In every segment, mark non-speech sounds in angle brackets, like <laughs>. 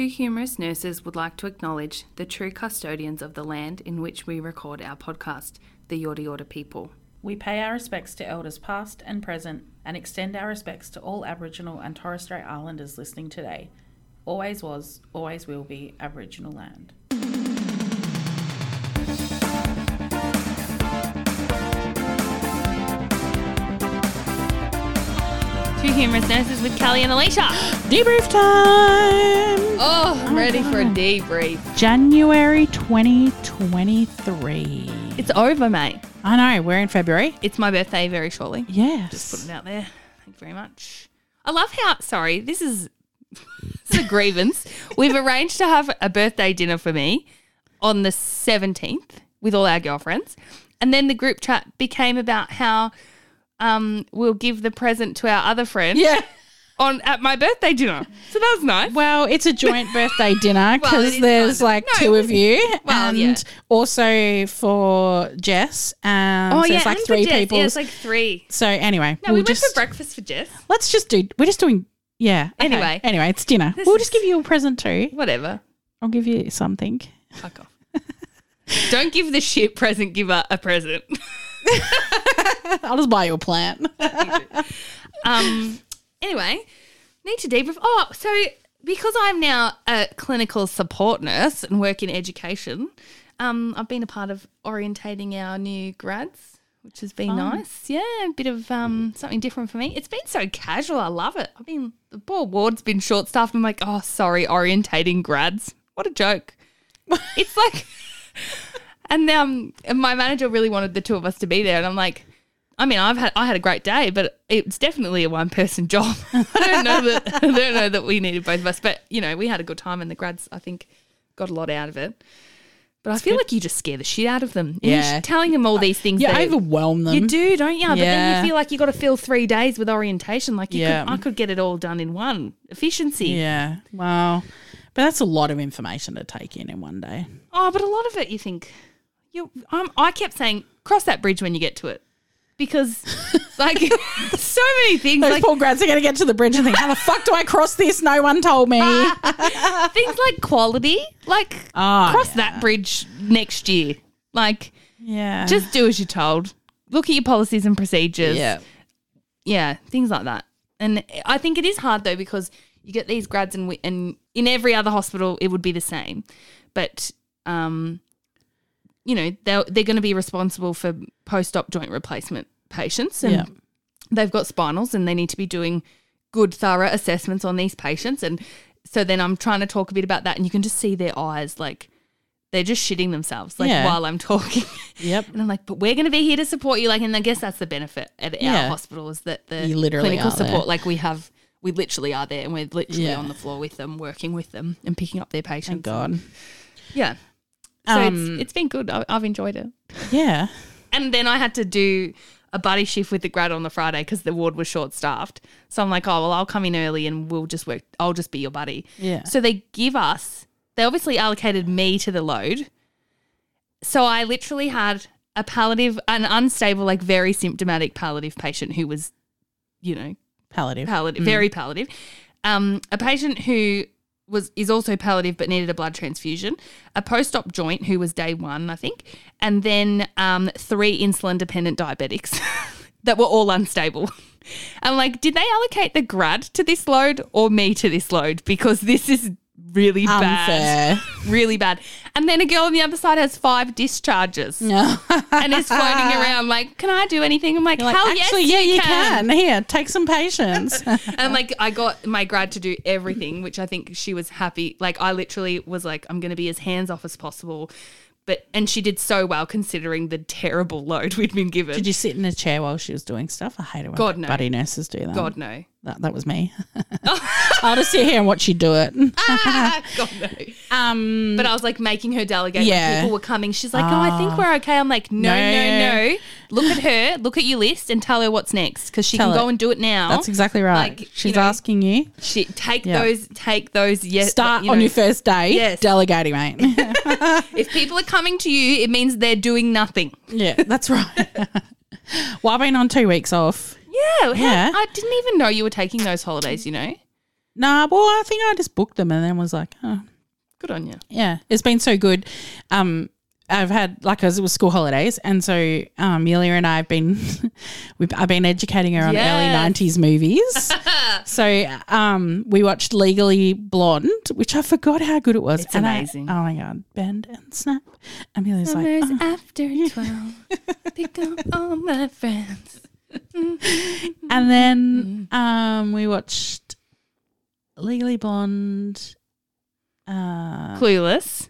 Two humorous nurses would like to acknowledge the true custodians of the land in which we record our podcast, the Yorta Yorta people. We pay our respects to elders past and present and extend our respects to all Aboriginal and Torres Strait Islanders listening today. Always was, always will be Aboriginal land. Two humorous nurses with Kelly and Alicia. Debrief time! Oh, I'm oh ready for a debrief. January 2023. It's over, mate. I know, we're in February. It's my birthday very shortly. Yes. Just put it out there. Thank you very much. I love how, sorry, this is, <laughs> this is a grievance. We've arranged to have a birthday dinner for me on the 17th with all our girlfriends. And then the group chat became about how um, we'll give the present to our other friend Yeah. on at my birthday dinner. So that was nice. Well, it's a joint <laughs> birthday dinner because is there's like no, two of you, Well, and yeah. also for Jess. Um, so it's like three people. Yeah, it's like three. so anyway, No, we'll we just went for breakfast for Jess. let's just do. We're just doing. Yeah. okay. Anyway. anyway, it's dinner. This We'll just give you a present too. Whatever. I'll give you something. Fuck off. Don't give the shit present giver a present. <laughs> <laughs> I'll just buy you a plant. <laughs> Um. Anyway, need to debrief. Oh, so because I'm now a clinical support nurse and work in education, um, I've been a part of orientating our new grads, which has been nice. Yeah, a bit of um something different for me. It's been so casual. I love it. I've been the poor ward's been short staffed. I'm like, oh, sorry, orientating grads. What a joke. <laughs> it's like, and um, and my manager really wanted the two of us to be there, and I'm like. I mean, I've had I had a great day, but it's definitely a one person <laughs> job. <laughs> I don't know that <laughs> I don't know that we needed both of us, but you know, we had a good time, and the grads I think got a lot out of it. But I feel like you just scare the shit out of them. You're Yeah. telling them all these things. You that- overwhelm them. you do, don't you? But then you feel like you got to fill three days with orientation. Like you Yeah. could, I could get it all done in one efficiency. Yeah. Wow. But that's a lot of information to take in in one day. Oh, but a lot of it, you think, you. Um, I kept saying, cross that bridge when you get to it, because <laughs> like <laughs> so many things, Those like poor grads are going to get to the bridge and think, how the fuck do I cross this? No one told me. <laughs> things like quality, like Oh, cross yeah. that bridge next year. Like yeah. just do as you're told. Look at your policies and procedures. yeah. yeah, things like that. And I think it is hard though because you get these grads and we, and in every other hospital it would be the same, but um, you know they're they're going to be responsible for post op joint replacement patients and Yeah. they've got spinals and they need to be doing good thorough assessments on these patients and so then I'm trying to talk a bit about that and you can just see their eyes like they're just shitting themselves like Yeah. while I'm talking. Yep. <laughs> And I'm like, but we're going to be here to support you. Like, and I guess that's the benefit at our hospital is that the clinical are there. support, like we have, we literally are there and we're literally Yeah. on the floor with them, working with them and picking up their patients. Thank God. Yeah. So Um, it's, it's been good. I, I've enjoyed it. Yeah. And then I had to do a buddy shift with the grad on the Friday because the ward was short staffed. So I'm like, oh, well, I'll come in early and we'll just work. I'll just be your buddy. Yeah. So they give us, they obviously allocated me to the load. So I literally had a palliative, an unstable, like very symptomatic palliative patient who was, you know, Palliative. palliative, very palliative. Um, a patient who was is also palliative but needed a blood transfusion. A post-op joint who was day one, I think, and then um, three insulin-dependent diabetics <laughs> that were all unstable. <laughs> I'm like, did they allocate the grad to this load or me to this load? Because this is really bad, really bad. And then a girl on the other side has five discharges <laughs> No. and is floating around like, can I do anything? I'm like, Like, hell actually, yes, yeah, you can. Here, take some patience. <laughs> and like I got my grad to do everything, which I think she was happy. Like I literally was like, I'm going to be as hands off as possible. But and she did so well considering the terrible load we'd been given. Did you sit in a chair while she was doing stuff? I hate it when God, no. buddy nurses do that. God no. That, that was me. <laughs> I'll just sit here and watch you do it. <laughs> God no. Um, But I was like making her delegate Yeah. when people were coming. She's like, "Oh, I think we're okay." I'm like, "No, no, No. no. Look at her. Look at your list and tell her what's next because she Tell can go and do it now." that's exactly right. Like, you She's know, asking you. She take Yeah. those. Take those. Yes. Start you on know, your first day. Yes. Delegating, mate. <laughs> If people are coming to you, it means they're doing nothing. yeah, that's right. well, I've been on two weeks off. Yeah, Yeah. I didn't even know you were taking those holidays. You know. Nah, well, I think I just booked them and then was like, oh, Good on you. yeah, it's been so good. Um, I've had like as it was school holidays, and so um, Amelia and I have been, <laughs> we've I've been educating her on Yes. early nineties movies. <laughs> so um, we watched Legally Blonde, which I forgot how good it was. It's And I- amazing. oh my god, bend and snap. Amelia's like, "Oh." after 12. <laughs> Pick up all my friends. <laughs> and then um, we watched Legally Blonde. Uh, Clueless.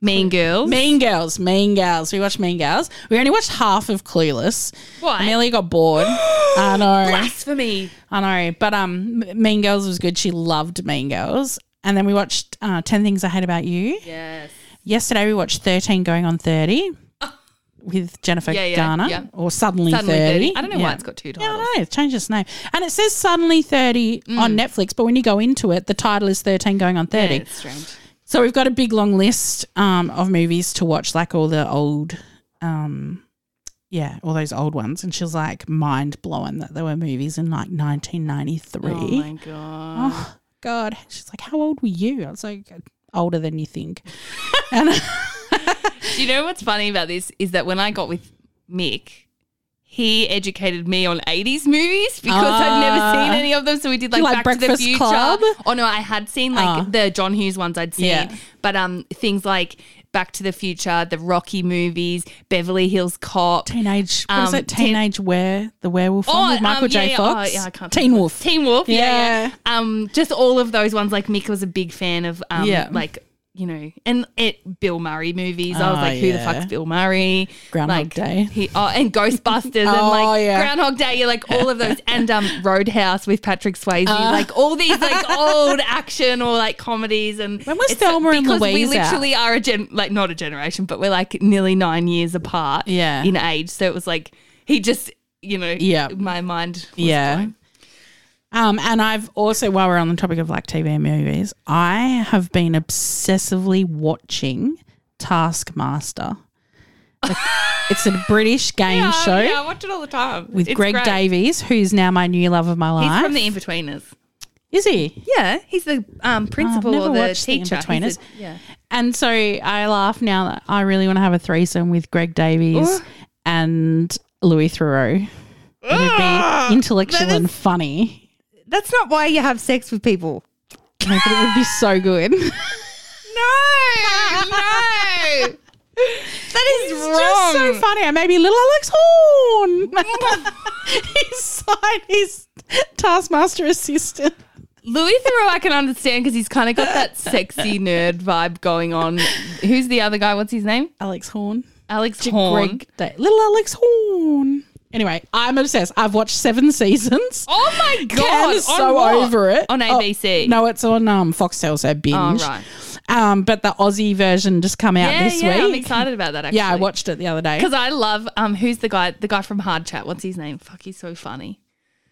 Mean Girls. Mean Girls, Mean Girls. We watched Mean Girls. We only watched half of Clueless. Why? Amelia got bored. <gasps> I know. Blasphemy. I know. But um, Mean Girls was good. She loved Mean Girls. And then we watched uh, 10 Things I Hate About You. Yes. Yesterday we watched 13 Going on 30 with Jennifer Yeah, yeah, Garner yeah. or Suddenly, Suddenly 30. 30. I don't know why it's got two Yeah, I titles. know. It's changed its name. And it says Suddenly 30 on Netflix, but when you go into it, the title is 13 Going on 30. Yeah, it's strange. So we've got a big long list um, of movies to watch, like all the old, um, yeah, all those old ones. And she was like mind blowing that there were movies in like 1993. Oh my god. Oh, God, she's like, how old were you? I was like, older than you think. <laughs> and <laughs> you know what's funny about this is that when I got with Mick, he educated me on 80s movies because I'd never Ah. seen any of them. So we did like, Like Back to the Future. Club? Oh no, I had seen like Ah. the John Hughes ones I'd seen. Yeah. But um things like Back to the Future, the Rocky movies, Beverly Hills Cop. teenage, what is Um, it? Teenage Where the Werewolf one with Michael um, J. yeah, yeah. Fox. Oh, yeah, I can't Teen Wolf. Teen Wolf. Yeah. Yeah. yeah. Um, just all of those ones. Like Mick was a big fan of. Um, Yeah. Like you know, and it Bill Murray movies. I was Oh, like, who the yeah. fuck's Bill Murray? Groundhog like, Day. He, oh, and Ghostbusters <laughs> and Oh, like yeah. Groundhog Day. You're like all of those, and um, Roadhouse with Patrick Swayze. Uh. like all these like <laughs> old action or like comedies. And When was Thelma and Louise? because we Louise out? literally are a gen, like not a generation, but we're like nearly nine years apart. Yeah. in age. So it was like he just. You know, Yeah. my mind. Was Yeah. blown. Um, and I've also, while we're on the topic of like TV and movies, I have been obsessively watching Taskmaster. <laughs> It's a British game Yeah, show Yeah, I watch it all the time. with It's Greg great. Davies, who's now my new love of my life. He's from the Inbetweeners. Is he? Yeah, he's the um, principal or the The teacher. Inbetweeners. a- yeah. And so I laugh now that I really want to have a threesome with Greg Davies Ooh. and Louis Theroux. It'd be intellectual is- and funny. That's not why you have sex with people. No, but it would be so good. <laughs> No, no. That is wrong. just so funny. And maybe little Alex Horne. <laughs> he's signed his Taskmaster assistant. Louis Theroux, I can understand because he's kind of got that sexy nerd vibe going on. Who's the other guy? What's his name? Alex Horne. Alex Horne. Greg Da- little Alex Horne. Anyway, I'm obsessed. I've watched seven <laughs> seasons. Oh my god! Cam is on so what? over it. on Oh, ABC. no, it's on um, Foxtel, so binge. Oh right. Um, but the Aussie version just come out Yeah, this yeah. I'm excited about that. Actually. Yeah, I watched it the other day. because I love um. Who's the guy? The guy from Hard Chat. What's his name? Fuck, he's so funny.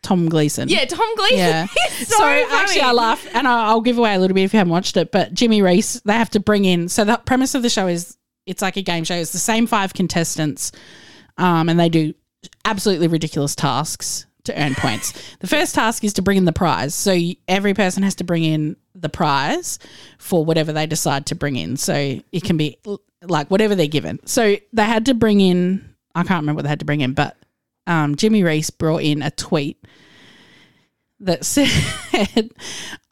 Tom Gleeson. Yeah, Tom Gleeson. Yeah. <laughs> He's so, So, actually, I laugh, and I'll, I'll give away a little bit if you haven't watched it. But Jimmy Rees, they have to bring in. So the premise of the show is it's like a game show. It's the same five contestants, um, and they do absolutely ridiculous tasks to earn points. The first task is to bring in the prize. So every person has to bring in the prize for whatever they decide to bring in. So it can be like whatever they're given. So they had to bring in. I can't remember what they had to bring in, but um, Jimmy Rees brought in a tweet that <laughs> said,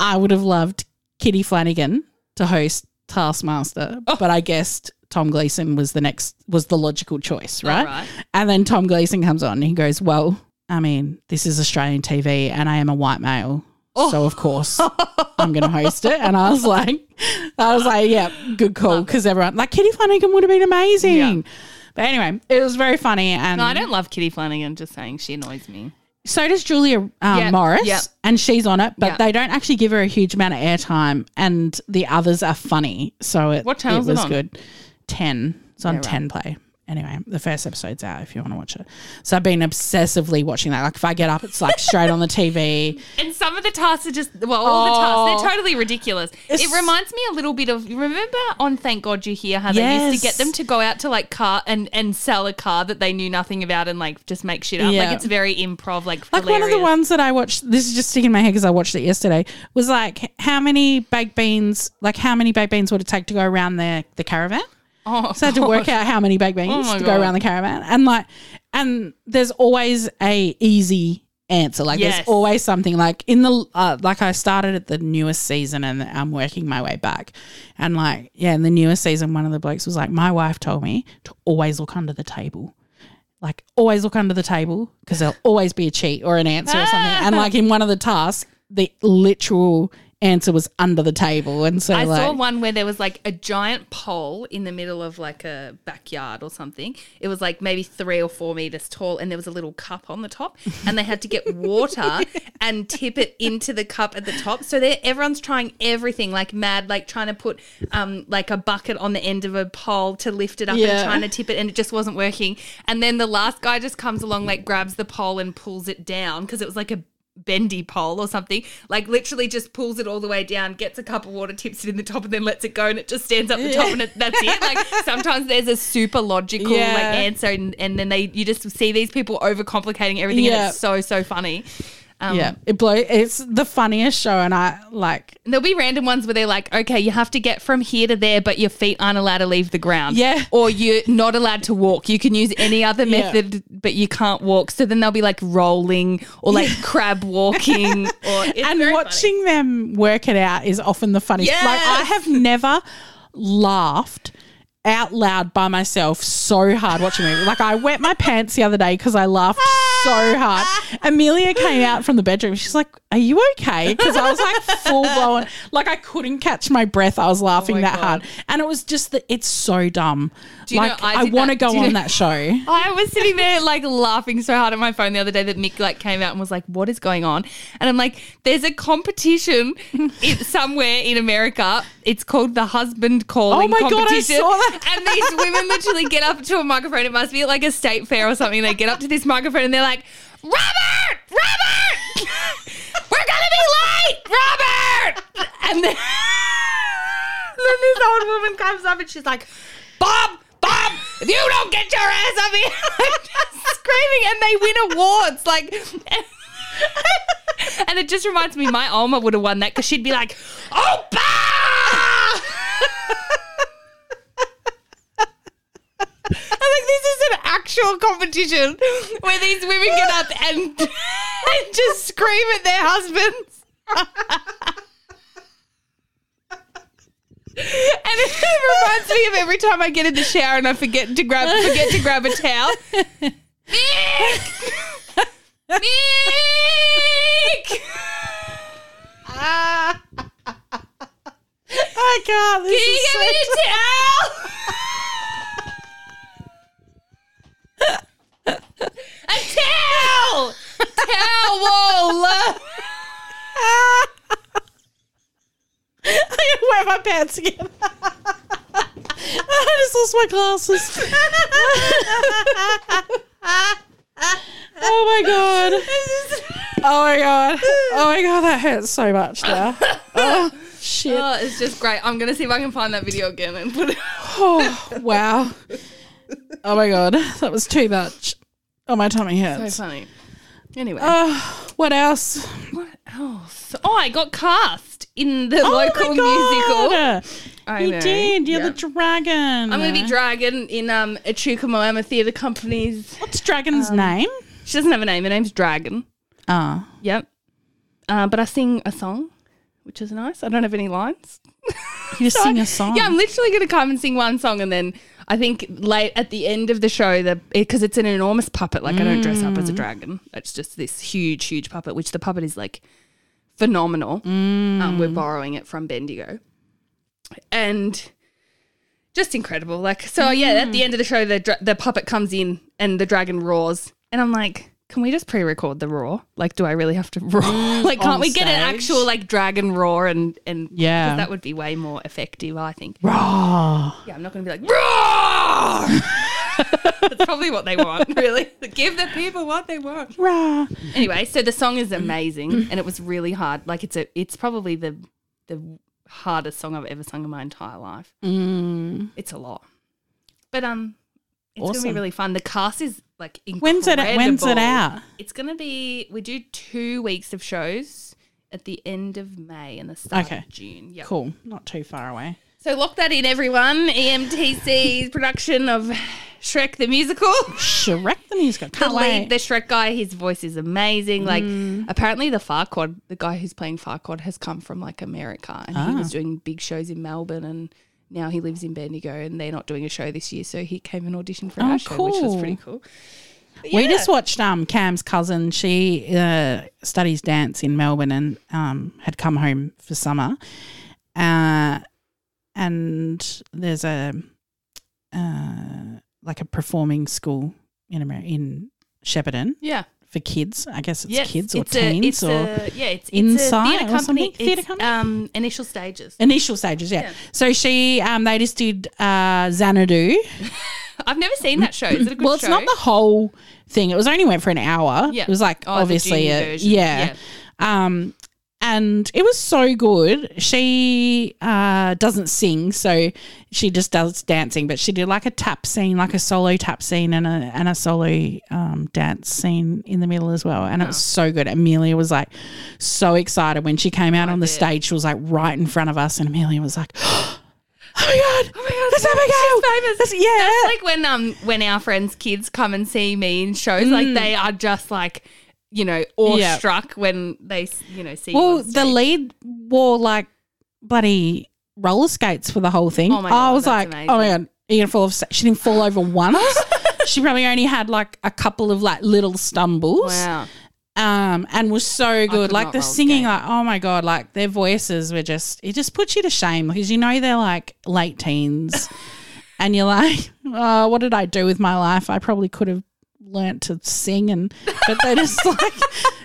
I would have loved Kitty Flanagan to host Taskmaster, Oh. but I guessed Tom Gleeson was the next, was the logical choice, right? right. And then Tom Gleeson comes on and he goes, Well, I mean, this is Australian TV and I am a white male. Oh. So of course <laughs> I'm going to host it, and I was like, I was like, yeah, good call, because everyone like Kitty Flanagan would have been amazing. Yeah. But anyway, it was very funny, and No, I don't love Kitty Flanagan. Just saying, she annoys me. so does Julia um, Yep, Morris, yep. and she's on it, but Yep. they don't actually give her a huge amount of airtime, and the others are funny. So it, What channel it it was on? good. Ten. It's on Yeah, right. Ten Play. Anyway, the first episode's out if you want to watch it. So I've been obsessively watching that. Like if I get up, it's like straight on the TV. <laughs> And some of the tasks are just well, all the tasks Oh. they're totally ridiculous. It's- it reminds me a little bit of remember on Thank God You're Here how they used to get them to go out to like car and and sell a car that they knew nothing about and like just make shit up. Yeah. Like it's very improv, like Like one of the hilarious. ones that I watched, this is just sticking in my head because I watched it yesterday, was like how many baked beans, like how many baked beans would it take to go around the, the caravan? Oh, So I had to work out how many baked beans Oh to go God. around the caravan. And like, and there's always a easy answer. Like Yes. there's always something like in the, uh, like I started at the newest season and I'm working my way back. And like, yeah, in the newest season, one of the blokes was like, my wife told me to always look under the table. Like always look under the table because there'll always be a cheat or an answer or something. And like in one of the tasks, the literal answer was under the table. And so I like, saw one where there was like a giant pole in the middle of like a backyard or something. It was like maybe three or four meters tall, and there was a little cup on the top, and they had to get water <laughs> and tip it into the cup at the top. So they everyone's trying everything like mad, like trying to put um like a bucket on the end of a pole to lift it up Yeah. and trying to tip it, and it just wasn't working. And then the last guy just comes along, like grabs the pole and pulls it down because it was like a bendy pole or something like literally just pulls it all the way down gets a cup of water tips it in the top and then lets it go and it just stands up the top and it, that's it. Like <laughs> sometimes there's a super logical Yeah. like answer and, and then they you just see these people overcomplicating everything and it's so so funny um, yeah, it blow. It's the funniest show, and I like. there'll be random ones where they're like, okay, you have to get from here to there, but your feet aren't allowed to leave the ground. Yeah. Or you're not allowed to walk. You can use any other Yeah. method, but you can't walk. So then they'll be like rolling or like crab walking. <laughs> Or and watching them work it out is often the funniest. Like I have never laughed out loud by myself so hard watching a movie. Like I wet my pants the other day because I laughed so hard. <laughs> Amelia came out from the bedroom. She's like, "Are you okay?" Because I was like full blown, like I couldn't catch my breath. I was laughing oh my that God. hard, and it was just that it's so dumb. You know, like I I, want to go on know- that show. <laughs> I was sitting there like laughing so hard at my phone the other day that Mick like came out and was like, "What is going on?" And I'm like, "There's a competition <laughs> somewhere in America. It's called the husband calling Oh my God, I saw that. And these women literally get up to a microphone. It must be like a state fair or something. They get up to this microphone and they're like, "Robert, Robert, <laughs> we're gonna be late, Robert!" And then, <laughs> then this old woman comes up and she's like, Bob, Bob, if you don't get your ass up here, <laughs> just screaming, and they win awards. Like, and it just reminds me, my Alma would have won that because she'd be like, oh, Opa! I'm like, this is an actual competition where these women get up and, <laughs> and just scream at their husbands. And it reminds me of every time I get in the shower and I forget to grab forget to grab a towel. Mick! Mick! Ah. I can't. This Can you give me a towel? A towel! Towel! I gotta wear my pants again. I just lost my glasses. oh my god. Oh my god. Oh my god, that hurts so much now. Oh shit. Oh, it's just great. I'm gonna see if I can find that video again and put it. Oh wow. Oh my god, <laughs> that was too much. Oh my tummy hurts. So funny. Anyway, Oh, what else? what else? Oh, I got cast in the Oh local my musical. I You know. did. You're the dragon. I'm going to be Dragon in um, Echuca Moama Theatre Company's. What's dragon's Um, name? She doesn't have a name. Her name's Dragon. Oh. Yep. Uh, but I sing a song, which is nice. I don't have any lines. You <laughs> just sing a song. Yeah, I'm literally going to come and sing one song, and then I think late at the end of the show, the eh, because it's an enormous puppet. Like I don't dress up as a mm. dragon. It's just this huge, huge puppet, which the puppet is like phenomenal. Um, mm. we're borrowing it from Bendigo, and just incredible. Like so, yeah. At the mm. end of the show, the the puppet comes in and the dragon roars, and I'm like. Can we just pre-record the roar? Like, do I really have to <laughs> roar? like, can't we get an stage. actual like dragon roar and and Yeah. that would be way more effective, I think. Roar. Yeah, I'm not going to be like roar. <laughs> That's probably what they want, <laughs> really. Give the people what they want. Roar. Anyway, so the song is amazing and it was really hard. Like it's a it's probably the the hardest song I've ever sung in my entire life. Mm. It's a lot. But um it's gonna be really fun. The cast is like incredible. When's it when's it out? It's gonna be we do two weeks of shows at the end of May and the start Okay. of June. Yeah. Cool. Not too far away. So lock that in everyone. EMTC's <laughs> production of Shrek the musical. Shrek the musical. the Can't wait. lead, the Shrek guy, his voice is amazing. Like, Mm. apparently, the Farquaad, the guy who's playing Farquaad, has come from like America, and he Ah. was doing big shows in Melbourne, and now he lives in Bendigo, and they're not doing a show this year, so he came and auditioned for Oh, our show, which was pretty cool. But We yeah. just watched um, Cam's cousin. She uh, studies dance in Melbourne and um, had come home for summer. Uh, and there's a uh, like a performing school in Amer- in Shepparton yeah, for kids. I guess it's Yes, kids or it's a- teens it's or a, yeah, it's, it's Inside a or theatre company. something? Theatre company? Um, initial stages. initial stages. Yeah. Yeah. So she um, they just did uh, Xanadu. <laughs> I've never seen that show. Is it a good show? well, it's show? not the whole thing. It was only went for an hour. Yeah. It was like Oh, obviously a, version. yeah. Um and it was so good. She uh, doesn't sing, so she just does dancing. But she did like a tap scene, like a solo tap scene, and a and a solo um, dance scene in the middle as well. And it was so good. Amelia was like so excited when she came out on the stage. She was like right in front of us, and Amelia was like, <gasps> "Oh my god, <gasps> Oh my god, that's Abigail! she's famous. That's- yeah, That's like when um when our friends' kids come and see me in shows, like Mm. they are just like you know awestruck when they you know see. Well, the lead wore like bloody roller skates for the whole thing. Oh my god, I was like, oh my god, are you gonna fall off? She didn't fall over once. <laughs> she probably only had like a couple of like little stumbles. Wow, Um, and was so good. Like the singing, like oh my god, like their voices were just it just puts you to shame because you know they're like late teens, <laughs> and you're like, oh, what did I do with my life? I probably could have learnt to sing and but they're just <laughs> like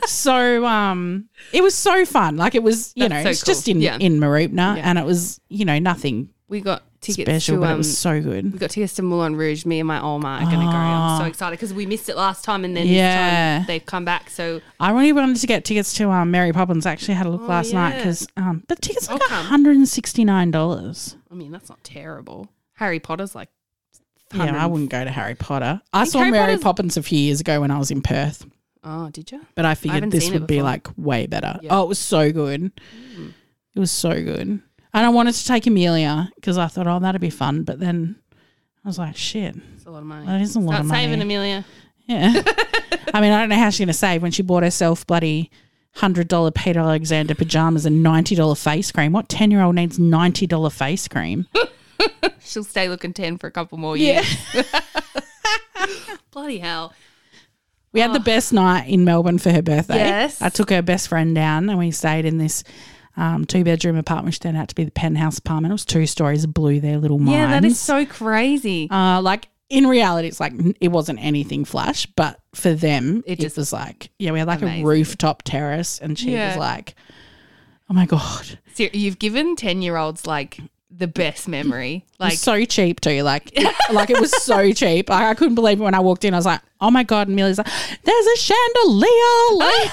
so um it was so fun like it was you That's know so it's just in Yeah. in Mooroopna Yeah. and it was you know nothing we got tickets special to but um, it was so good we got tickets to Moulin Rouge. Me and my Oma are going to go. I'm so Oh. excited because we missed it last time, and then Yeah. this time they've come back. So I really wanted to get tickets to um Mary Poppins I actually had a look Oh, last night yeah. because um but tickets are I'll like come. $169 I mean, that's not terrible. Harry Potter's like. Yeah I wouldn't go to Harry Potter I saw Harry Mary Potter's- Poppins a few years ago when I was in Perth Oh, did you? but I figured haven't this seen it would be before. like way better. Yeah. Oh, it was so good. Mm. It was so good. And I wanted to take Amelia because I thought, oh, that'd be fun. But then I was like, shit, It's a lot of money. that is a lot Start of money. saving, Amelia. Yeah. <laughs> I mean, I don't know how she's going to save when she bought herself bloody $100 Peter Alexander pajamas and $90 face cream. What 10 year old needs $90 face cream? <laughs> <laughs> She'll stay looking 10 for a couple more Yeah. years. <laughs> Bloody hell. We had the best night in Melbourne for her birthday. Yes. I took her best friend down and we stayed in this um, two bedroom apartment, which turned out to be the penthouse apartment. It was two stories of blue, their little minds. Yeah, that is so crazy. Uh, like in reality, it's like it wasn't anything flash, but for them, It it, just- was like yeah, we had like Amazing. a rooftop terrace, and she Yeah. was like, "Oh my god, Ser- You've given 10 year olds like the best memory. like so cheap too." Like, it, like it was so <laughs> cheap. Like, I couldn't believe it when I walked in. I was like, "Oh my god!" And Millie's like, "There's a chandelier." Like,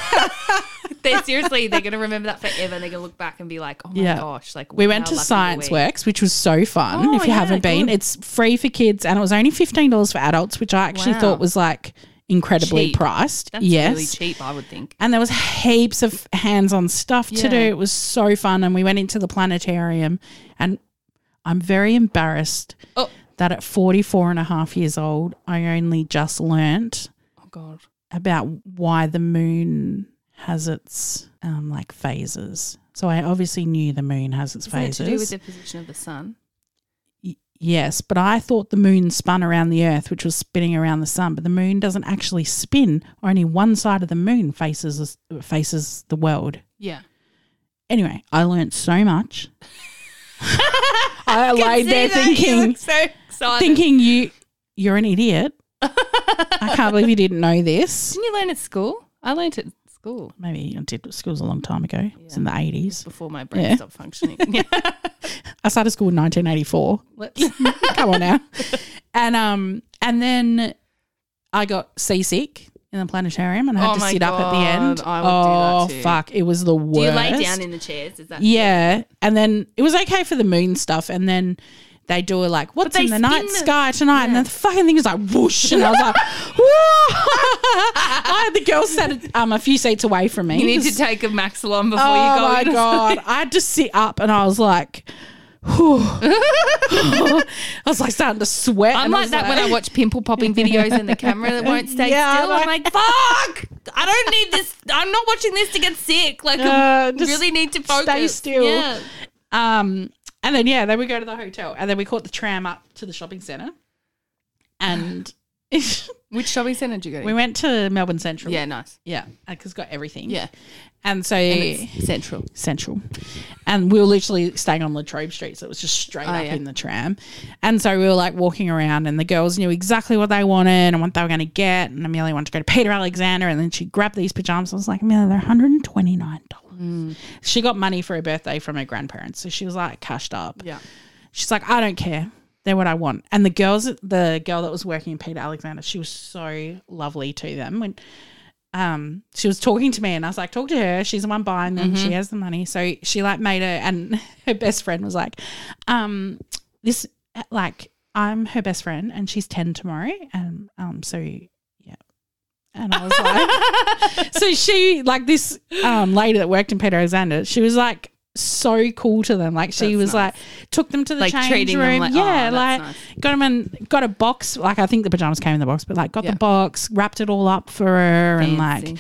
<laughs> they're seriously, they're to remember that forever. They're to look back and be like, oh my Yeah. gosh. Like, we went to Science we? Works, which was so fun. Oh, if you yeah, haven't been, good. it's free for kids, and it was only fifteen dollars for adults, which I actually Wow. thought was like incredibly Cheap. priced. That's yes, really cheap, I would think. and there was heaps of hands-on stuff to do. It was so fun, and we went into the planetarium, and I'm very embarrassed Oh. that at 44 and a half years old, I only just learnt Oh, God. about why the moon has its um, like phases. So I obviously knew the moon has its Isn't it phases. to do with the position of the sun? Yes, but I thought the moon spun around the earth, which was spinning around the sun. But the moon doesn't actually spin. Only one side of the moon faces faces the world. Yeah. Anyway, I learnt so much. <laughs> I laid there See that? You thinking, so excited. thinking you you're an idiot. I can't believe you didn't know this. <laughs> Didn't you learn at school? I learned at school Maybe I did school was a long time ago. It's in the eighties. before my brain Yeah. stopped functioning. <laughs> I started school in 1984. Let's- <laughs> Come on now. And um And then I got seasick in the planetarium and I had Oh to my sit up at the end. God, I would do oh, that too. fuck. It was the worst. Do you lay down in the chairs? Is that Yeah. And then it was okay for the moon stuff. And then they do a like, what's in the night the- sky tonight? And then the fucking thing is like whoosh. And I was like, <laughs> whoa. <laughs> I had the girls sat um, a few seats away from me. You need to take a Maxolon before Oh you go Oh my <laughs> god! I had to sit up, and I was like. I was like starting to sweat. I'm and I like that when I watch pimple popping videos and the camera that won't stay Yeah, still. I'm like- like, fuck! I don't need this. I'm not watching this to get sick. Like, I Uh, just really need to focus. stay still. Yeah. Um, and then yeah, then we go to the hotel, and then we caught the tram up to the shopping centre, and <laughs> Which shopping centre did you go to? we went to Melbourne Central. yeah, nice. yeah, because it's got everything. Yeah. and so And it's central. Central. And we were literally staying on La Trobe Street, so it was just straight Oh, up yeah. in the tram. And so we were like walking around, and the girls knew exactly what they wanted and what they were going to get. And Amelia wanted to go to Peter Alexander, and then she grabbed these pajamas. I was like, Amelia, they're $129. Mm. She got money for her birthday from her grandparents, so she was like cashed up. Yeah. She's like, I don't care. They're what I want. And the girls, the girl that was working in Peter Alexander, she was so lovely to them. When um, she was talking to me, and I was like, talk to her. She's the one buying them. She has the money. So she like made her, and <laughs> her best friend was like, um, this like I'm her best friend, and she's ten tomorrow, and um, so. And I was like, <laughs> so she like this um lady that worked in Peter Alexander. She was like so cool to them. Like she That's was nice. like took them to the Like change room. like- yeah, oh, like nice. got them and got a box. Like I think the pajamas came in the box, but like got Yeah. the box, wrapped it all up for her, and like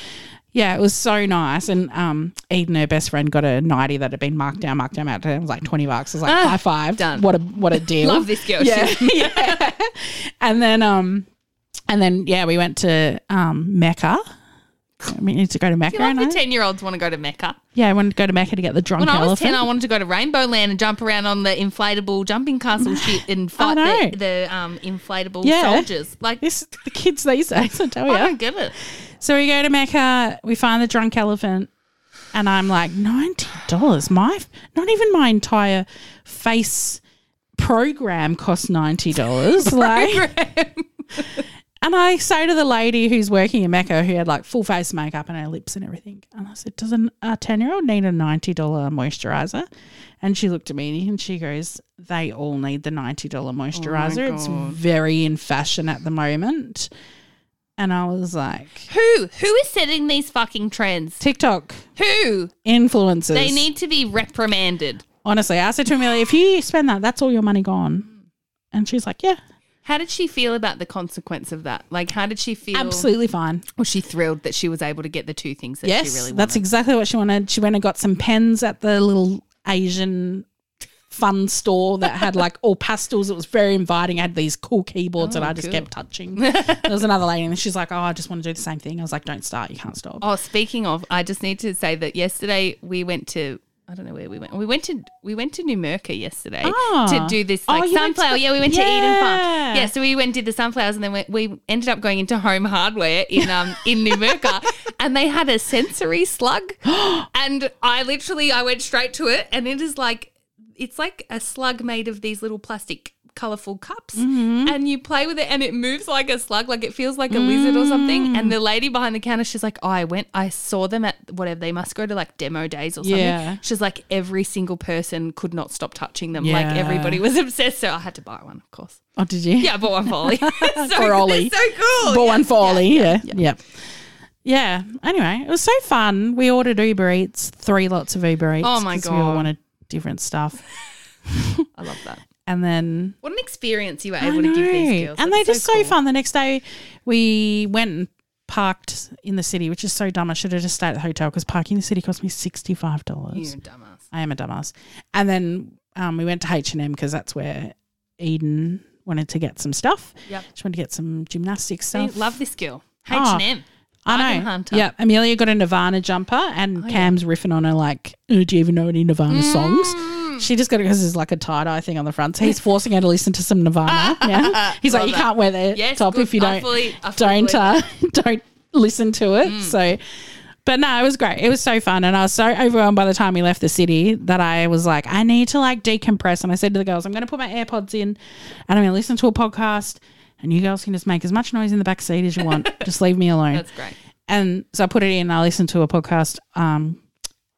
yeah, it was so nice. And um, Eden, her best friend, got a nighty that had been marked down, marked down, marked down. It was like twenty bucks. I was like Ah, high five, done. What a what a deal. Love this girl. Yeah, <laughs> yeah. <laughs> And then um, and then yeah, we went to um Mecca. We need to go to Mecca. You love and the 10 year olds want to go to Mecca. yeah, I wanted to go to Mecca to get the drunk When I was elephant. 10, I wanted to go to Rainbow Land and jump around on the inflatable jumping castle <laughs> shit and fight the, the um, inflatable Yeah. soldiers. Like, this the kids these days, I tell you. I don't get it. So we go to Mecca, we find the drunk elephant, and I'm like, ninety dollars. My not even my entire face program cost ninety dollars. <laughs> like <laughs> and I say to the lady who's working in Mecca who had like full face makeup and her lips and everything, and I said, Does an, a ten year old need a ninety dollar moisturizer? And she looked at me and she goes, They all need the ninety dollar oh moisturizer. it's very in fashion at the moment. And I was like, Who? Who is setting these fucking trends? TikTok Who? influencers. They need to be reprimanded. honestly. I said to Amelia, if you spend that, that's all your money gone. And she's like, yeah, How did she feel about the consequence of that? Like, how did she feel? absolutely fine. Was she thrilled that she was able to get the two things that yes, she really wanted? that's exactly what she wanted. She went and got some pens at the little Asian fun store that had like all pastels. It was very inviting. It had these cool keyboards that Oh, I just cool. kept touching. there was another lady and she's like, oh, I just want to do the same thing. I was like, don't start. You can't stop. Oh, speaking of, I just need to say that yesterday we went to I don't know where we went. We went to we went to Numurkah yesterday Ah. to do this Oh, like to sunflower. yeah, we went to Eden Farm. Yeah. Yeah, so we went and did the sunflowers, and then we, we ended up going into Home Hardware in um in Numurkah, <laughs> and they had a sensory slug, <gasps> and I literally I went straight to it, and it is like it's like a slug made of these little plastic colorful cups Mm-hmm. and you play with it and it moves like a slug like it feels like a lizard or something and the lady behind the counter she's like oh i went i saw them at whatever they must go to like demo days or something Yeah. she's like every single person could not stop touching them Yeah. like everybody was <laughs> obsessed so i had to buy one of course Oh, did you? yeah i bought one for ollie <laughs> <laughs> so, For Ollie. so cool Bought Yeah. one for Ollie. Yeah. Yeah. yeah. Anyway, it was so fun. We ordered Uber Eats, three lots of Uber Eats. Oh my 'cause We all wanted different stuff. i love that And then what an experience you were I able to give these girls And That's they're just so cool. fun. The next day, we went and parked in the city, which is so dumb. I should have just stayed at the hotel because parking in the city cost me sixty five dollars. you dumbass I am a dumbass. And then um, we went to H and M because that's where Eden wanted to get some stuff. Yep. She wanted to get some gymnastics stuff. love this girl Oh, h&m I Bargain know. hunter. Yeah, Amelia got a Nirvana jumper, and Oh, yeah. Cam's riffing on her like, "Oh, "Do you even know any Nirvana Mm. songs?" She just got it because there's like a tie dye thing on the front, so he's <laughs> forcing her to listen to some Nirvana. <laughs> Yeah, he's like, Love "You that. can't wear the Yes, top good. if you I don't fully- I fully don't Mm. uh, <laughs> don't listen to it." So. But no, it was great. It was so fun, and I was so overwhelmed by the time we left the city that I was like, I need to like decompress. And I said to the girls, I'm going to put my AirPods in, and I'm going to listen to a podcast, and you girls can just make as much noise in the back seat as you want. just leave me alone. That's great. and so I put it in. I listened to a podcast um,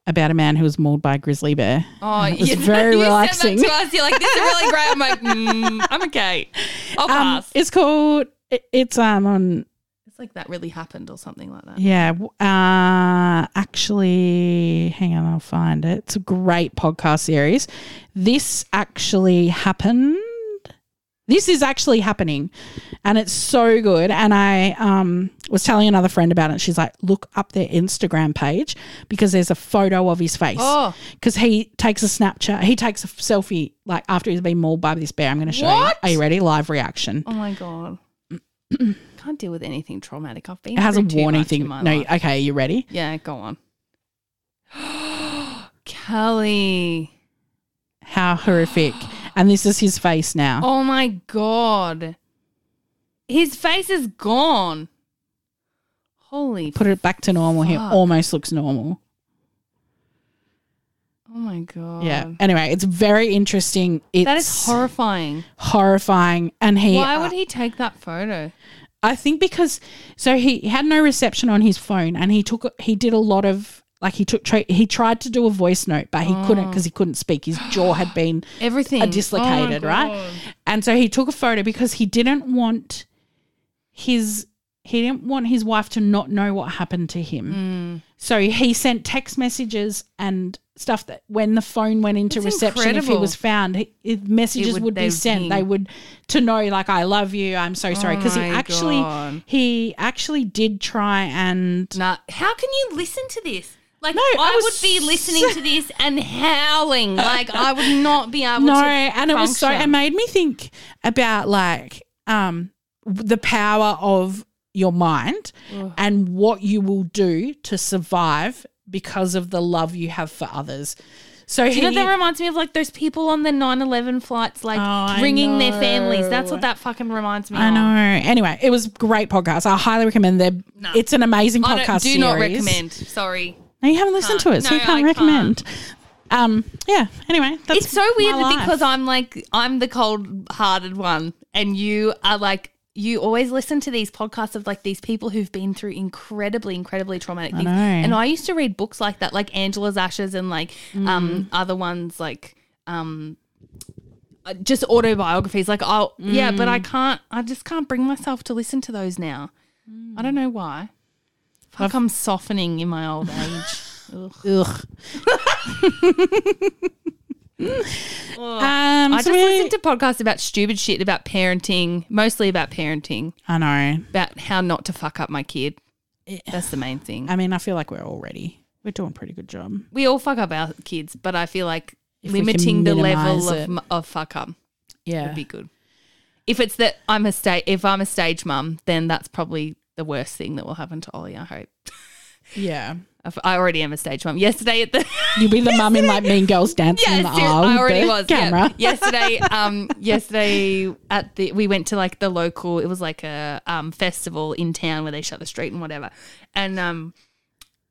about a man who was mauled by a grizzly bear. Oh, it was <laughs> you, very you relaxing. Said that to us. You're like, this is really great. I'm like, mm, I'm okay. I'll Um, pass. it's called. it- It's um on it's like that really happened or something like that. yeah. Uh, actually, hang on, I'll find it. It's a great podcast series. This actually happened. This is actually happening, and it's so good. And I um was telling another friend about it. She's like, "Look up their Instagram page because there's a photo of his face." Oh, because he takes a Snapchat. He takes a selfie like after he's been mauled by this bear. I'm going to show What? you. Are you ready? Live reaction. oh my god. <clears throat> Can't deal with anything traumatic. I've been. It has a warning thing. No, life. okay, you ready? Yeah, go on. <gasps> Kelly. How horrific! And this is his face now. Oh my god. His face is gone. Holy Put it back to normal. He almost looks normal. Oh my god. Yeah. Anyway, it's very interesting. It's That is horrifying. horrifying. And he, Why would uh, he take that photo? I think because so he had no reception on his phone, and he took he did a lot of like he took tra- he tried to do a voice note, but he couldn't because he couldn't speak. His jaw had <gasps> been Everything. dislocated, Oh right? And so he took a photo because he didn't want his he didn't want his wife to not know what happened to him. Mm. So he sent text messages and stuff that when the phone went into That's reception, if he was found, he, it- messages It would, would- be sent. They would to know like I love you. I'm so sorry Oh because he actually God. he actually did try and Nah, how can you listen to this? Like No, I I, would be listening to this and howling. Like I would not be able no, to. No, and it was so it made me think about like um the power of your mind and what you will do to survive because of the love you have for others. So you know that reminds me of like those people on the 9-11 flights, like Oh, ringing their families. That's what that fucking reminds me I of. know. Anyway, it was great podcast. I highly recommend them. It's an amazing I podcast. don't, do not recommend. Sorry. No, you haven't listened to Can't. it, so No, you can't I recommend. Um, yeah. Anyway, that's It's so weird my life. because I'm like I'm the cold-hearted one, and you are like you always listen to these podcasts of like these people who've been through incredibly, incredibly traumatic things. know. And I used to read books like that, like Angela's Ashes, and like Mm. um other ones like um uh, just autobiographies. Like I'll yeah, but Mm. I can't. I just can't bring myself to listen to those now. I don't know why. Fuck, I'm softening in my old age. <laughs> Ugh. Ugh. um, I so just we- listen to podcasts about stupid shit about parenting, mostly about parenting, I know. about how not to fuck up my kid. That's the main thing. I mean, I feel like we're already we're doing a pretty good job. We all fuck up our kids, but I feel like If we can limiting the level minimise of, it. m- of fuck up Yeah. would be good. If it's that I'm a sta- if I'm a stage mum, then that's probably the worst thing that will happen to Ollie. I hope. Yeah. <laughs> I've- already am a stage mum. Yesterday at the <laughs> You'll be the mum in like Mean Girls dancing Yeah, in the aisle I already was. yeah. camera. <laughs> Yesterday, um, yesterday at the we went to like the local. It was like a um festival in town where they shut the street and whatever, and um,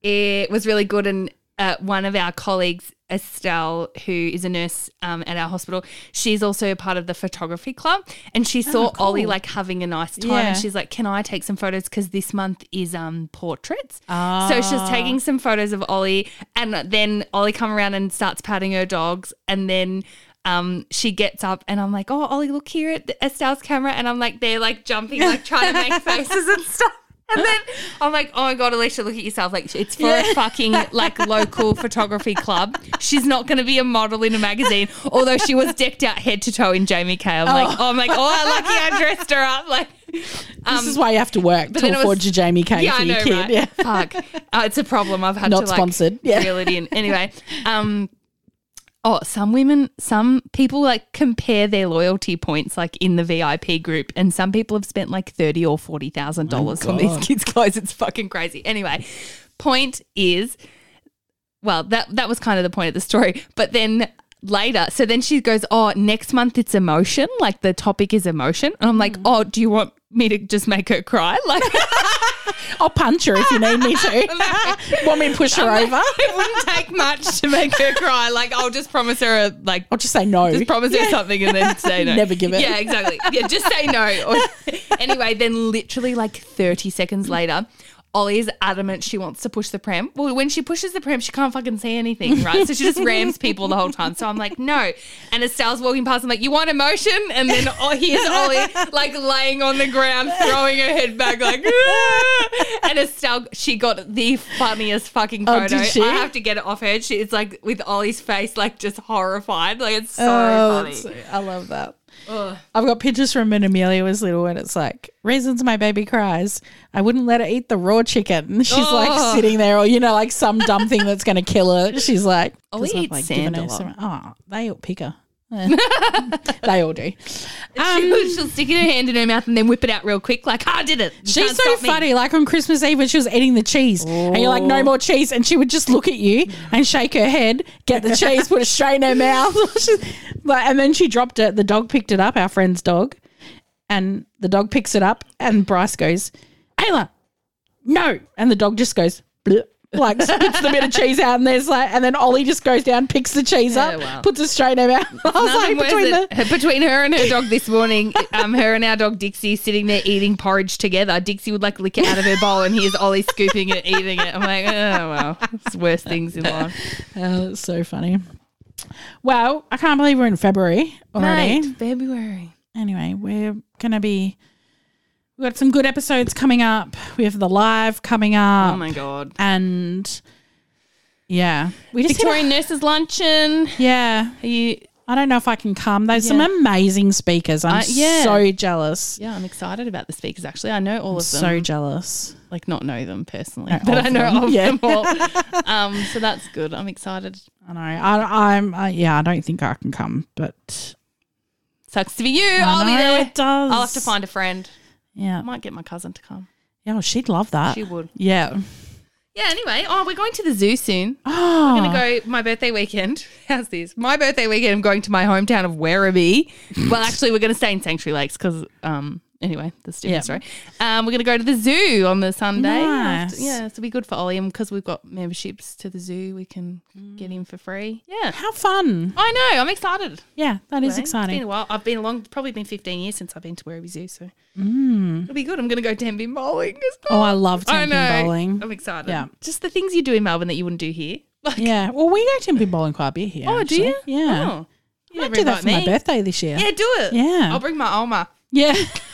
it was really good. And uh, one of our colleagues, Estelle, who is a nurse um, at our hospital, she's also a part of the photography club, and she saw cool. Ollie like having a nice time, Yeah. and she's like, "Can I take some photos? Because this month is um portraits." So she's taking some photos of Ollie, and then Ollie come around and starts patting her dogs, and then um, she gets up, and I'm like, "Oh, Ollie, look here at Estelle's camera," and I'm like, they're like jumping, like trying to make <laughs> faces and stuff. And then <laughs> I'm like, oh my god, Alicia, look at yourself. Like it's for a fucking like local <laughs> photography club. She's not going to be a model in a magazine, although she was decked out head to toe in Jamie Kay. I'm like, oh, I'm like, oh, lucky I dressed her up. Like, um, this is why you have to work to it was- afford your Jamie Kay yeah, for I your know, kid. right? Yeah. Fuck. Uh, it's a problem. I've had Not to like sponsored. Yeah. reel it in. Anyway, um, oh, some women, some people like compare their loyalty points like in the VIP group, and some people have spent like thirty or forty thousand dollars on these kids' clothes. It's fucking crazy. Anyway, point is, well, that that was kind of the point of the story, but then. Later, so then she goes, "Oh, next month it's emotion. Like the topic is emotion." And I'm like, hmm. "Oh, do you want me to just make her cry?" Like, <laughs> I'll punch her if you need me to. <laughs> Want me to push her over? <laughs> it wouldn't take much to make her cry. Like I'll just promise her a like I'll just say no. just promise her something and then say no. Never give it. Yeah, exactly. Yeah, just say no. Or anyway, then literally like 30 seconds later, Ollie is adamant she wants to push the pram. Well, when she pushes the pram, she can't fucking see anything, right? So she just <laughs> rams people the whole time. So I'm like, no. And Estelle's walking past, I'm like, you want emotion? And then oh, here's Ollie like laying on the ground, throwing her head back, like, "Ah!" and Estelle, she got the funniest fucking Oh, photo. did she? I have to get it off her. She, it's like with Ollie's face, like just horrified. Like it's so Oh, funny. I love that. Ugh. I've got pictures from when Amelia was little, and it's like reasons my baby cries. I wouldn't let her eat the raw chicken. <laughs> She's Oh. like sitting there, or you know, like some dumb thing that's going to kill her. She's like, Oh, I've, eats like, sand a lot. Oh, they all pick her. <laughs> They all do. Um, she'll, she'll stick her hand in her mouth and then whip it out real quick, like, "Ah, I did it. You She's so stop me." funny. Like on Christmas Eve when she was eating the cheese, and you're like, Oh. "No more cheese," and she would just look at you and shake her head, get the cheese, put it straight in her mouth, <laughs> like, and then she dropped it. The dog picked it up, our friend's dog, and the dog picks it up, and Bryce goes, "Ayla, no," and the dog just goes. Bleh. Like spits the bit of cheese out, and there's like, and then Ollie just goes down, picks the cheese Yeah, up, wow. puts it straight in her mouth. <laughs> I was Nothing like, between the, between her and her dog this morning, um, her and our dog Dixie sitting there eating porridge together. Dixie would like lick it out of her bowl, and here's Ollie scooping it, eating it. I'm like, oh wow, it's worse things in life. oh, that's so funny. Well, I can't believe we're in February already. Mate, February. anyway, we're gonna be we've got some good episodes coming up. We have the live coming up. Oh my god. and yeah. We just hit a- Victorian Nurses Luncheon. yeah. Are you? I don't know if I can come. There's some amazing speakers. I'm Uh, yeah. so jealous. Yeah, I'm excited about the speakers. Actually, I know all of them. So jealous. like not know them personally, No, but I know them. of Yeah. them all. <laughs> Um, so that's good. I'm excited. I know. I, I'm. Uh, yeah. I don't think I can come, but Sucks to be you. I I'll be there. it does. I'll have to find a friend. Yeah. I might get my cousin to come. Yeah. Well, she'd love that. She would. yeah. Yeah. Anyway, oh, we're going to the zoo soon. Oh. I'm gonna go my birthday weekend. <laughs> How's this? My birthday weekend. I'm going to my hometown of Werribee. well, <laughs> actually, we're gonna stay in Sanctuary Lakes because, um, anyway, a different Yeah. story. Um, we're gonna go to the zoo on the Sunday. Nice. Yeah, so it'll be good for Ollie, and because we've got memberships to the zoo, we can get in for free. Yeah. How fun. I know. I'm excited. Yeah. That is Anyway, It's been exciting. a while. I've been along. Probably been 15 years since I've been to Werribee Zoo, so it'll be good. I'm gonna go tenpin bowling. as Oh. I love I tenpin bowling. I'm excited. Yeah. Just the things you do in Melbourne that you wouldn't do here. <laughs> Like, Yeah. Well, we go tenpin bowling quite a bit here. oh, actually. do you? Yeah. Oh. You Might do that for my birthday this year. Yeah, do it. Yeah. I'll bring my Alma. Yeah. <laughs>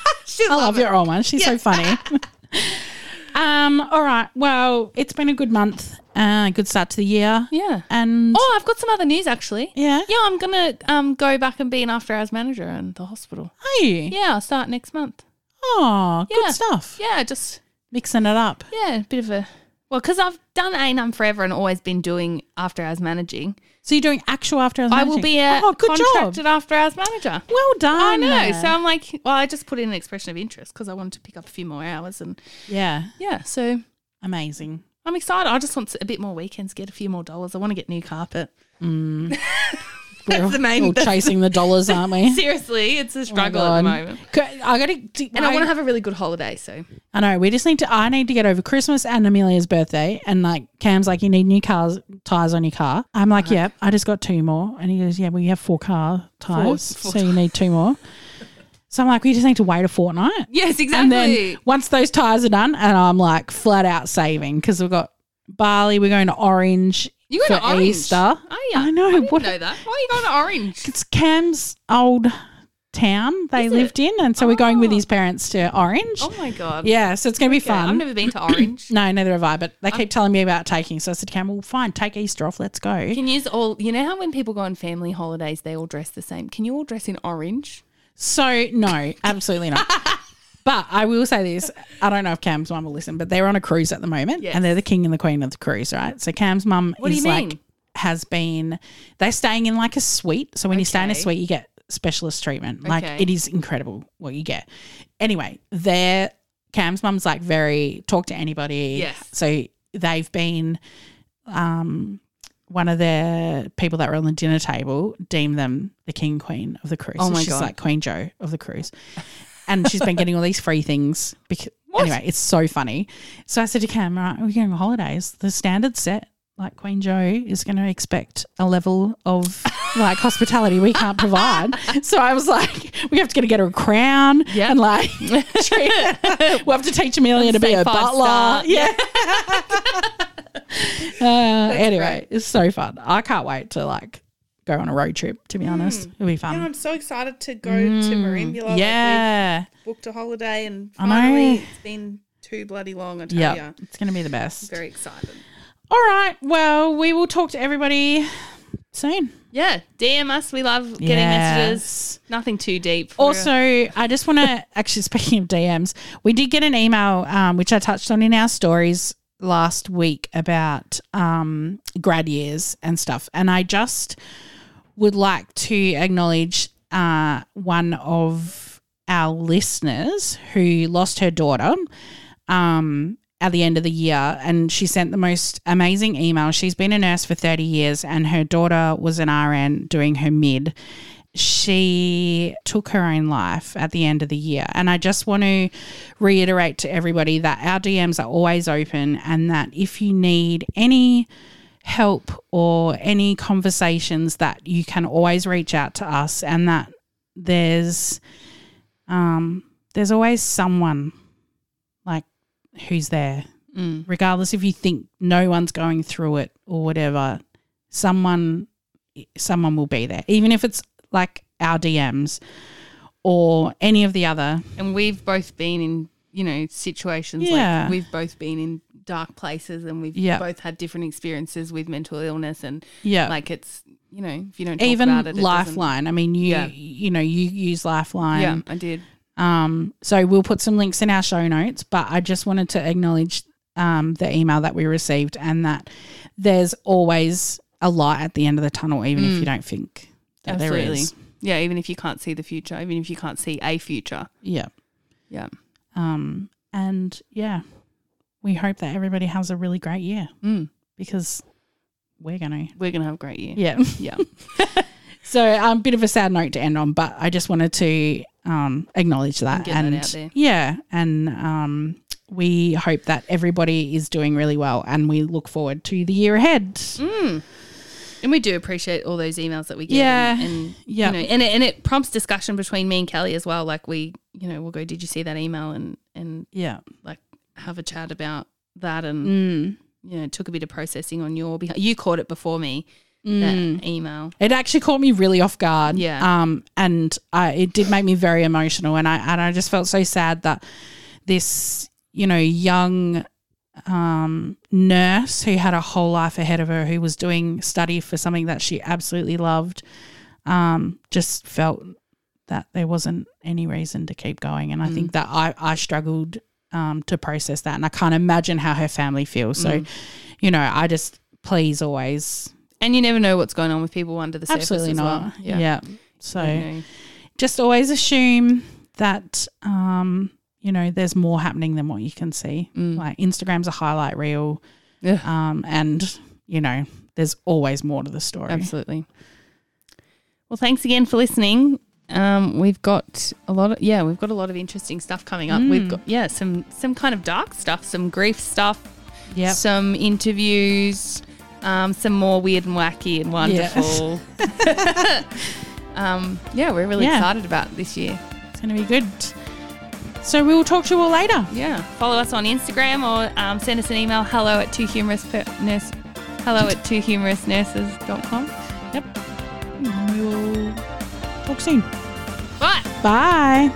I love it. your old one. She's so funny. <laughs> um. All right. Well, it's been a good month. Uh, good start to the year. Yeah. And Oh, I've got some other news actually. yeah. Yeah, I'm gonna um go back and be an after hours manager in the hospital. Are you? Yeah, I'll start next month. Oh, Yeah. good stuff. Yeah, just Mixing it up. yeah, a bit of a well, because I've done A&M forever and always been doing after hours managing. So you're doing actual after hours I will be a oh, good contracted job. after hours manager. Well done. I know. So I'm like, well, I just put in an expression of interest because I wanted to pick up a few more hours, and yeah, yeah, so amazing. I'm excited. I just want a bit more weekends, get a few more dollars. I want to get new carpet. Mm. <laughs> We're the main- all that's chasing the dollars, aren't we? <laughs> Seriously, it's a oh struggle at the moment. I got to. And I, want to have a really good holiday, so I know. We just need to. I need to get over Christmas and Amelia's birthday. And like Cam's like, you need new cars tires on your car. I'm like, yeah, I just got two more. And he goes, yeah, well, you have four car tires, four so you need two more. <laughs> So I'm like, we just need to wait a fortnight. yes, exactly. And then once those tires are done, and I'm like flat out saving because we've got Bali. We're going to Orange you going to Orange? Easter. Oh yeah, I know, I didn't what- know that. Why are you going to Orange? It's Cam's old town they Is lived in, and so we're going with Oh. his parents to Orange. Oh my god. Yeah, so it's going to be Okay, I've never been to Orange. <clears throat> No, neither have I. But they keep telling me about taking. So I said to Cam, "Well, fine, take Easter off. Let's go." You can use all. You know how when people go on family holidays, they all dress the same. Can you all dress in orange? So no, absolutely not. <laughs> but I will say this: I don't know if Cam's mum will listen, but they're on a cruise at the moment, Yes. and they're the king and the queen of the cruise, right? So Cam's mum What you like has been. They're staying in like a suite. So when you stay in a suite, you get specialist treatment. Like Okay. it is incredible what you get. Anyway, they're Cam's mum's like very talk to anybody. Yes. So they've been um one of the people that were on the dinner table deemed them the king queen of the cruise. Oh So my she's God. like Queen Joe of the cruise. And she's been getting all these free things because What? anyway, it's so funny. So I said to Cam, right, we're going on holidays. The standard set. like Queen Joe is going to expect a level of <laughs> like hospitality we can't provide. <laughs> So I was like, we have to get get her a crown Yeah. and like treat- <laughs> we'll have to teach Amelia to be a butler. star. Yeah. uh, anyway, it's so fun. I can't wait to like go on a road trip. To be honest, it'll be fun. Yeah, I'm so excited to go to Merimbula. Like, yeah. we've booked a holiday and I know. finally it's been too bloody long, I tell Yeah. ya. It's going to be the best. Very excited. All right. Well, we will talk to everybody soon. Yeah, DM us. We love getting Yes. messages. Nothing too deep. We're- Also, I just want to <laughs> actually, speaking of DMs, we did get an email, um, which I touched on in our stories last week about um, grad years and stuff. And I just would like to acknowledge uh, one of our listeners who lost her daughter um, at the end of the year. And she sent the most amazing email. She's been a nurse for 30 years, and her daughter was an RN doing her mid she took her own life at the end of the year. And I just want to reiterate to everybody that our DMs are always open and that if you need any help or any conversations that you can always reach out to us and that there's um there's always someone like who's there Mm. regardless if you think no one's going through it or whatever someone someone will be there even if it's like our DMs or any of the other and we've both been in you know situations Yeah. like we've both been in dark places and we've Yeah. both had different experiences with mental illness and yeah like it's you know if you don't even it, it lifeline i mean you Yeah. you know you use lifeline yeah i did Um, so we'll put some links in our show notes, but I just wanted to acknowledge um, the email that we received and that there's always a light at the end of the tunnel, even if you don't think that there Absolutely. is. yeah even if you can't see the future even if you can't see a future Yeah. yeah Um, and yeah, we hope that everybody has a really great year mm. because we're going to. we're gonna have a great year Yeah. <laughs> yeah <laughs> So a um, bit of a sad note to end on, but I just wanted to um, acknowledge that and yeah, and um, we hope that everybody is doing really well, and we look forward to the year ahead. Mm. And we do appreciate all those emails that we get. Yeah. And, and Yeah. you know, and it, and it prompts discussion between me and Kelly as well. Like we, you know, we'll go, did you see that email? And, and Yeah, like have a chat about that. And, mm. you know, took a bit of processing on your behalf. You caught it before me, Mm. that email. it actually caught me really off guard. Yeah. um, and I, it did make me very emotional, and I and I just felt so sad that this, you know, young um, nurse who had a whole life ahead of her, who was doing study for something that she absolutely loved, um, just felt that there wasn't any reason to keep going. And I think that I, I struggled um, to process that. And I can't imagine how her family feels. So, you know, I just please always And you never know what's going on with people under the surface absolutely as not. well. Yeah. So You just always assume that um, you know, there's more happening than what you can see. Like Instagram's a highlight reel. Yeah. Um, and you know, there's always more to the story. Absolutely. Well, thanks again for listening. Um, we've got a lot of yeah, we've got a lot of interesting stuff coming up. We've got yeah, some some kind of dark stuff, some grief stuff, Yep. some interviews, um, some more weird and wacky and wonderful. <laughs> um, yeah, we're really Yeah. excited about this year. It's gonna be good. So we will talk to you all later. Yeah, follow us on Instagram or um, send us an email. Hello at two humorous per- nurse. Hello at two humorous nurses.com. Yep. We will talk soon. Bye. Bye.